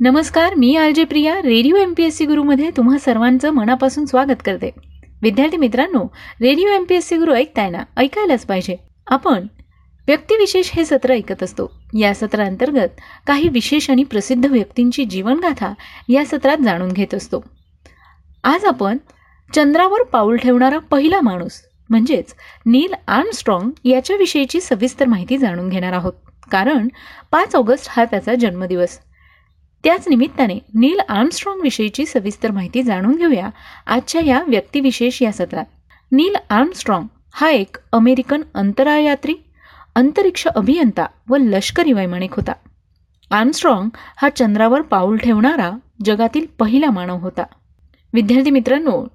नमस्कार मी R J Priya radio M P S C गुरुमध्ये तुम्हा सर्वांचं मनापासून स्वागत करते. विद्यार्थी मित्रांनो radio M P S C Guru ऐकताय ना ऐकायलाच पाहिजे. आपण व्यक्तिविशेष हे सत्र ऐकत असतो. या सत्रांतर्गत काही विशेष आणि प्रसिद्ध व्यक्तींची जीवनगाथा या सत्रात जाणून घेत असतो. आज आपण चंद्रावर पाऊल ठेवणारा पहिला माणूस म्हणजेच नील आर्मस्ट्रॉंग याच्याविषयीची सविस्तर माहिती जाणून घेणार आहोत. कारण पाच ऑगस्ट हा त्याचा जन्मदिवस. त्याच निमित्ताने नील आर्मस्ट्रॉंग विषयीची सविस्तर माहिती जाणून घेऊया आजच्या या व्यक्तिविशेष या सत्रात. नील आर्मस्ट्रॉंग हा एक अमेरिकन अंतराळयात्री अंतरिक्ष अभियंता व लष्करी वैमानिक होता. आर्मस्ट्रॉंग हा चंद्रावर पाऊल ठेवणारा जगातील पहिला मानव होता. विद्यार्थी मित्रांनो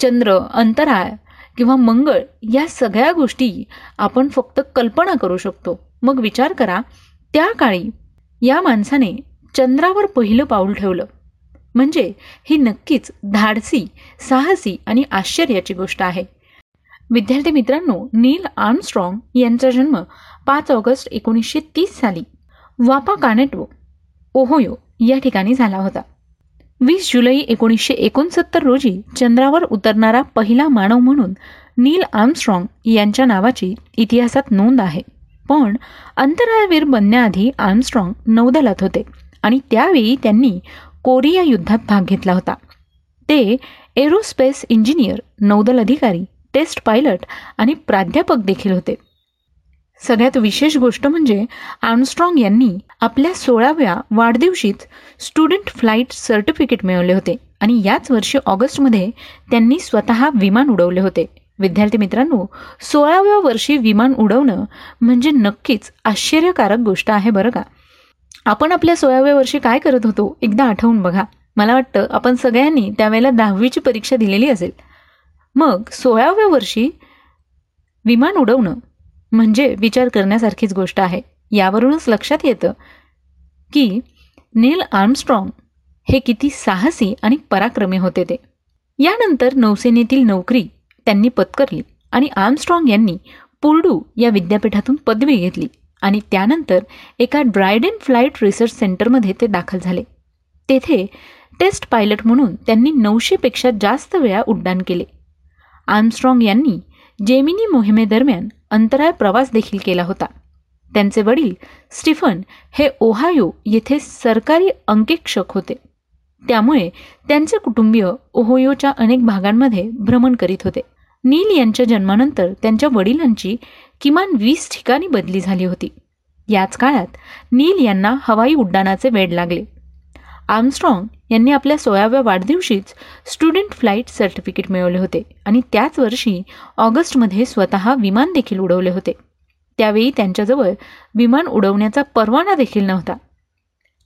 चंद्र अंतराळ किंवा मंगळ या सगळ्या गोष्टी आपण फक्त कल्पना करू शकतो. मग विचार करा त्या काळी या माणसाने चंद्रावर पहिलं पाऊल ठेवलं. म्हणजे ही नक्कीच धाडसी साहसी आणि आश्चर्याची गोष्ट आहे. विद्यार्थी मित्रांनो नील आर्मस्ट्रॉंग यांचा जन्म पाच ऑगस्ट एकोणीसशे तीस साली वापा कानेटो ओहोयो या ठिकाणी झाला होता. वीस जुलै एकोणीसशे एकोणसत्तर रोजी चंद्रावर उतरणारा पहिला मानव म्हणून नील आर्मस्ट्रॉंग यांच्या नावाची इतिहासात नोंद आहे. पण अंतराळवीर बनण्याआधी आर्मस्ट्रॉंग नौदलात होते. आणि त्यावेळी त्यांनी कोरिया युद्धात भाग घेतला होता. ते एरोस्पेस इंजिनियर नौदल अधिकारी टेस्ट पायलट आणि प्राध्यापक देखील होते. सगळ्यात विशेष गोष्ट म्हणजे आर्मस्ट्रॉंग यांनी आपल्या सोळाव्या वाढदिवशीच स्टुडंट फ्लाईट सर्टिफिकेट मिळवले होते आणि याच वर्षी ऑगस्टमध्ये त्यांनी स्वतः विमान उडवले होते. विद्यार्थी मित्रांनो सोळाव्या वर्षी विमान उडवणं म्हणजे नक्कीच आश्चर्यकारक गोष्ट आहे बरं का? आपण आपल्या सोळाव्या वर्षी काय करत होतो एकदा आठवून बघा. मला वाटतं आपण सगळ्यांनी त्यावेळेला दहावीची परीक्षा दिलेली असेल. मग सोळाव्या वर्षी विमान उडवणं म्हणजे विचार करण्यासारखीच गोष्ट आहे. यावरूनच लक्षात येतं की नील आर्मस्ट्रॉंग हे किती साहसी आणि पराक्रमी होते ते. यानंतर नौसेनेतील नोकरी त्यांनी पत्करली आणि आर्मस्ट्रॉंग यांनी पुर्डू या विद्यापीठातून पदवी घेतली. आणि त्यानंतर एका ड्रायडन फ्लाईट रिसर्च सेंटरमध्ये ते दाखल झाले. तेथे टेस्ट पायलट म्हणून त्यांनी नऊशेपेक्षा जास्त वेळा उड्डाण केले. आर्मस्ट्रॉंग यांनी जेमिनी मोहिमेदरम्यान अंतराळ प्रवास देखील केला होता. त्यांचे वडील स्टीफन हे ओहायो येथे सरकारी अंकेक्षक होते. त्यामुळे त्यांचे कुटुंबीय ओहोयोच्या अनेक भागांमध्ये भ्रमण करीत होते. नील यांच्या जन्मानंतर त्यांच्या वडिलांची किमान वीस ठिकाणी बदली झाली होती. याच काळात नील यांना हवाई उड्डाणाचे वेड लागले. आर्मस्ट्रॉंग यांनी आपल्या सोळाव्या वाढदिवशीच स्टुडंट फ्लाईट सर्टिफिकेट मिळवले होते आणि त्याच वर्षी ऑगस्टमध्ये स्वतः विमान देखील उडवले होते. त्यावेळी त्यांच्याजवळ विमान उडवण्याचा परवाना देखील नव्हता.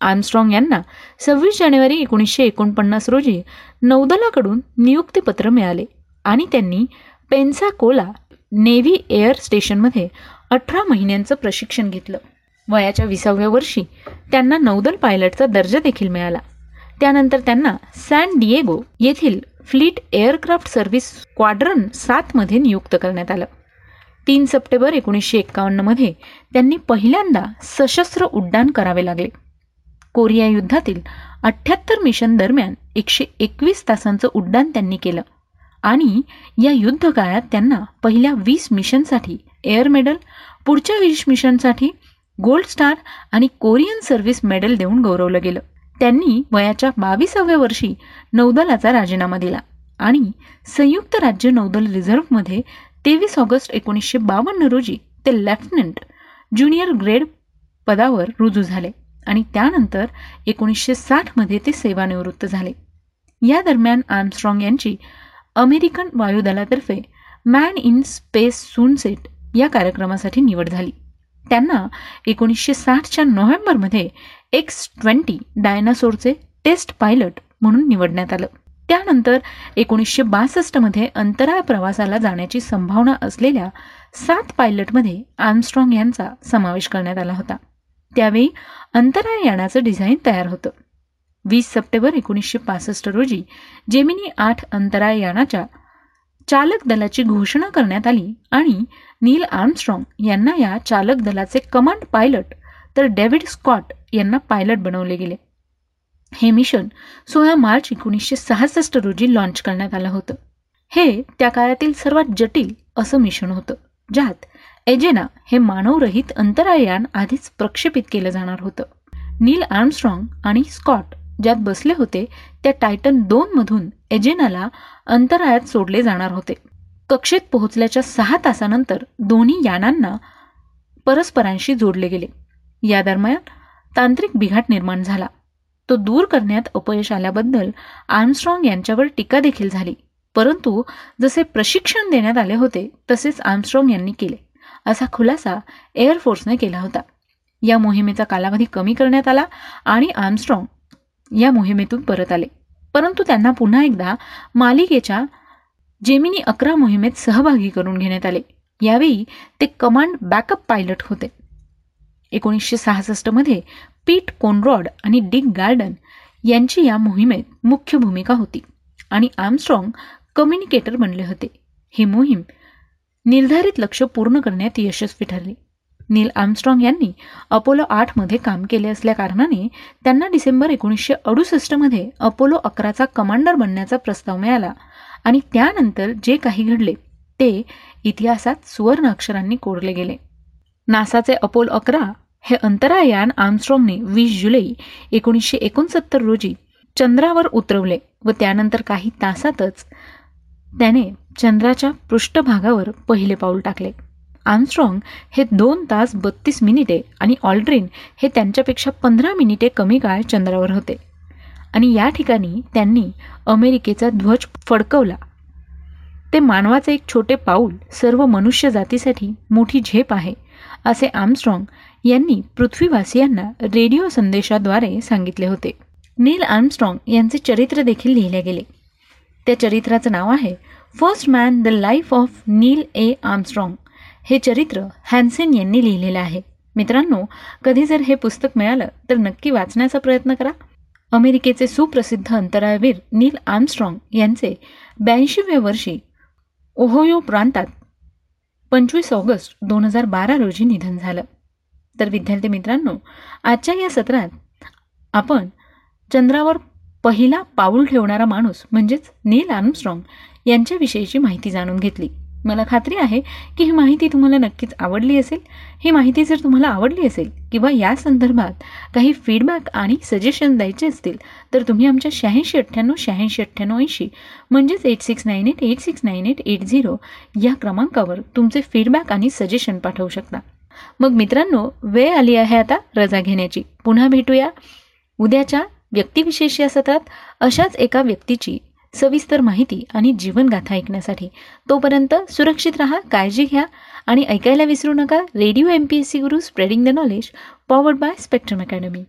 आर्मस्ट्रॉंग यांना सव्वीस जानेवारी एकोणीसशे एकोणपन्नास रोजी नौदलाकडून नियुक्तीपत्र मिळाले. आणि त्यांनी पेन्साकोला नेव्ही एअर स्टेशनमध्ये अठरा महिन्यांचं प्रशिक्षण घेतलं. वयाच्या विसाव्या वर्षी त्यांना नौदल पायलटचा दर्जा देखील मिळाला. त्यानंतर त्यांना सॅन डिएगो येथील फ्लीट एअरक्राफ्ट सर्व्हिस स्क्वाड्रन सातमध्ये नियुक्त करण्यात आलं. तीन सप्टेंबर एकोणीसशे एक्कावन्नमध्ये त्यांनी पहिल्यांदा सशस्त्र उड्डाण करावे लागले. कोरिया युद्धातील अठ्ठ्याहत्तर मिशन दरम्यान एकशे एकवीस तासांचं उड्डाण त्यांनी केलं. आणि या युद्ध काळात त्यांना पहिल्या वीस मिशनसाठी एअर मेडल पुढच्या वीस मिशनसाठी गोल्ड स्टार आणि कोरियन सर्व्हिस मेडल देऊन गौरवलं गेलं. त्यांनी वयाच्या बावीसाव्या वर्षी नौदलाचा राजीनामा दिला आणि संयुक्त राज्य नौदल रिझर्व्हमध्ये तेवीस ऑगस्ट एकोणीसशे बावन्न रोजी ते लेफ्टनंट ज्युनियर ग्रेड पदावर रुजू झाले आणि त्यानंतर एकोणीसशे साठमध्ये ते सेवानिवृत्त झाले. या दरम्यान आर्मस्ट्रॉंग यांची अमेरिकन वायुदलातर्फे मॅन इन स्पेस सूनसेट या कार्यक्रमासाठी निवड झाली. त्यांना एकोणीसशे साठच्या नोव्हेंबरमध्ये एक्स ट्वेंटी डायनासोरचे टेस्ट पायलट म्हणून निवडण्यात आलं. त्यानंतर एकोणीसशे बासष्टमध्ये अंतराळ प्रवासाला जाण्याची संभावना असलेल्या सात पायलटमध्ये आर्मस्ट्रॉंग यांचा समावेश करण्यात आला होता. त्यावेळी अंतराळ यानाचं डिझाईन तयार होतं. वीस सप्टेंबर एकोणीसशे पासष्ट रोजी जेमिनी आठ अंतराळ यानाच्या चालक दलाची घोषणा करण्यात आली आणि नील आर्मस्ट्रॉंग यांना या चालक दलाचे कमांड पायलट तर डेव्हिड स्कॉट यांना पायलट बनवले गेले. हे मिशन सोळा मार्च एकोणीसशे सहासष्ट रोजी लॉन्च करण्यात आलं होतं. हे त्या काळातील सर्वात जटिल असं मिशन होतं ज्यात एजेना हे मानवरहित अंतरायान आधीच प्रक्षेपित केलं जाणार होतं. नील आर्मस्ट्रॉंग आणि स्कॉट ज्यात बसले होते त्या टायटन दोन मधून एजेनाला अंतराळात सोडले जाणार होते. कक्षेत पोहोचल्याच्या सहा तासानंतर दोन्ही यानांना परस्परांशी जोडले गेले. या दरम्यान तांत्रिक बिघाट निर्माण झाला. तो दूर करण्यात अपयश आल्याबद्दल आर्मस्ट्रॉंग यांच्यावर टीका देखील झाली. परंतु जसे प्रशिक्षण देण्यात आले होते तसेच आर्मस्ट्रॉंग यांनी केले. असा खुलासा एअरफोर्सने केला होता. या मोहिमेचा कालावधी कमी करण्यात आला आणि आर्मस्ट्रॉंग या मोहिमेतून परत आले. परंतु त्यांना पुन्हा एकदा मालिकेच्या जेमिनी अकरा मोहिमेत सहभागी करून घेण्यात आले. यावेळी ते कमांड बॅकअप पायलट होते. एकोणीसशे सहासष्टमध्ये पीट कोनरॉड आणि डिक गार्डन यांची या मोहिमेत मुख्य भूमिका होती आणि आर्मस्ट्रॉंग कम्युनिकेटर बनले होते. ही मोहीम निर्धारित लक्ष पूर्ण करण्यात यशस्वी ठरली. नील आर्मस्ट्रॉंग यांनी अपोलो आठमध्ये काम केले असल्याकारणाने त्यांना डिसेंबर एकोणीसशे अडुसष्टमध्ये अपोलो अकराचा कमांडर बनण्याचा प्रस्ताव मिळाला. आणि त्यानंतर जे काही घडले ते इतिहासात सुवर्ण अक्षरांनी कोरले गेले. नासाचे अपोलो अकरा हे अंतराळयान आर्मस्ट्रॉंगने वीस जुलै एकोणीसशे एकोणसत्तर रोजी चंद्रावर उतरवले व त्यानंतर काही तासातच त्याने चंद्राच्या पृष्ठभागावर पहिले पाऊल टाकले. आर्मस्ट्रॉंग हे दोन तास बत्तीस मिनिटे आणि ऑल्ड्रिन हे त्यांच्यापेक्षा पंधरा मिनिटे कमी काळ चंद्रावर होते. आणि या ठिकाणी त्यांनी अमेरिकेचा ध्वज फडकवला. ते मानवाचे एक छोटे पाऊल सर्व मनुष्य जातीसाठी मोठी झेप आहे असे आर्मस्ट्रॉंग यांनी पृथ्वीवासियांना रेडिओ संदेशाद्वारे सांगितले होते. नील आर्मस्ट्रॉंग यांचे चरित्र देखील लिहिले गेले. त्या चरित्राचं नाव आहे first man the life of Neil A Armstrong. हे चरित्र हॅन्सेन यांनी लिहिलेलं आहे. मित्रांनो कधी जर हे पुस्तक मिळालं तर नक्की वाचण्याचा प्रयत्न करा. अमेरिकेचे सुप्रसिद्ध अंतराळवीर नील आर्मस्ट्रॉंग यांचे ब्याऐंशीव्या वर्षी ओहोयो प्रांतात पंचवीस ऑगस्ट दोन हजार बारा रोजी निधन झालं. तर विद्यार्थी मित्रांनो आजच्या या सत्रात आपण चंद्रावर पहिला पाऊल ठेवणारा माणूस म्हणजेच नील आर्मस्ट्रॉंग यांच्याविषयीची माहिती जाणून घेतली. मला खात्री आहे की ही माहिती तुम्हाला नक्कीच आवडली असेल. ही माहिती जर तुम्हाला आवडली असेल किंवा या संदर्भात काही फीडबॅक आणि सजेशन द्यायचे असतील तर तुम्ही आमच्या शहाऐंशी अठ्ठ्याण्णव शहाऐंशी अठ्ठ्याण्णव ऐंशी म्हणजेच eight six nine eight eight six nine eight eight zero या क्रमांकावर तुमचे फीडबॅक आणि सजेशन पाठवू शकता. मग मित्रांनो वेळ आली आहे आता रजा घेण्याची. पुन्हा भेटूया. उद्याच्या व्यक्तिविशेष या सत्रात अशाच एका व्यक्तीची सविस्तर माहिती आणि जीवनगाथा ऐकण्यासाठी तोपर्यंत सुरक्षित राहा काळजी घ्या आणि ऐकायला विसरू नका. Radio M P S C Guru spreading the knowledge powered by Spectrum Academy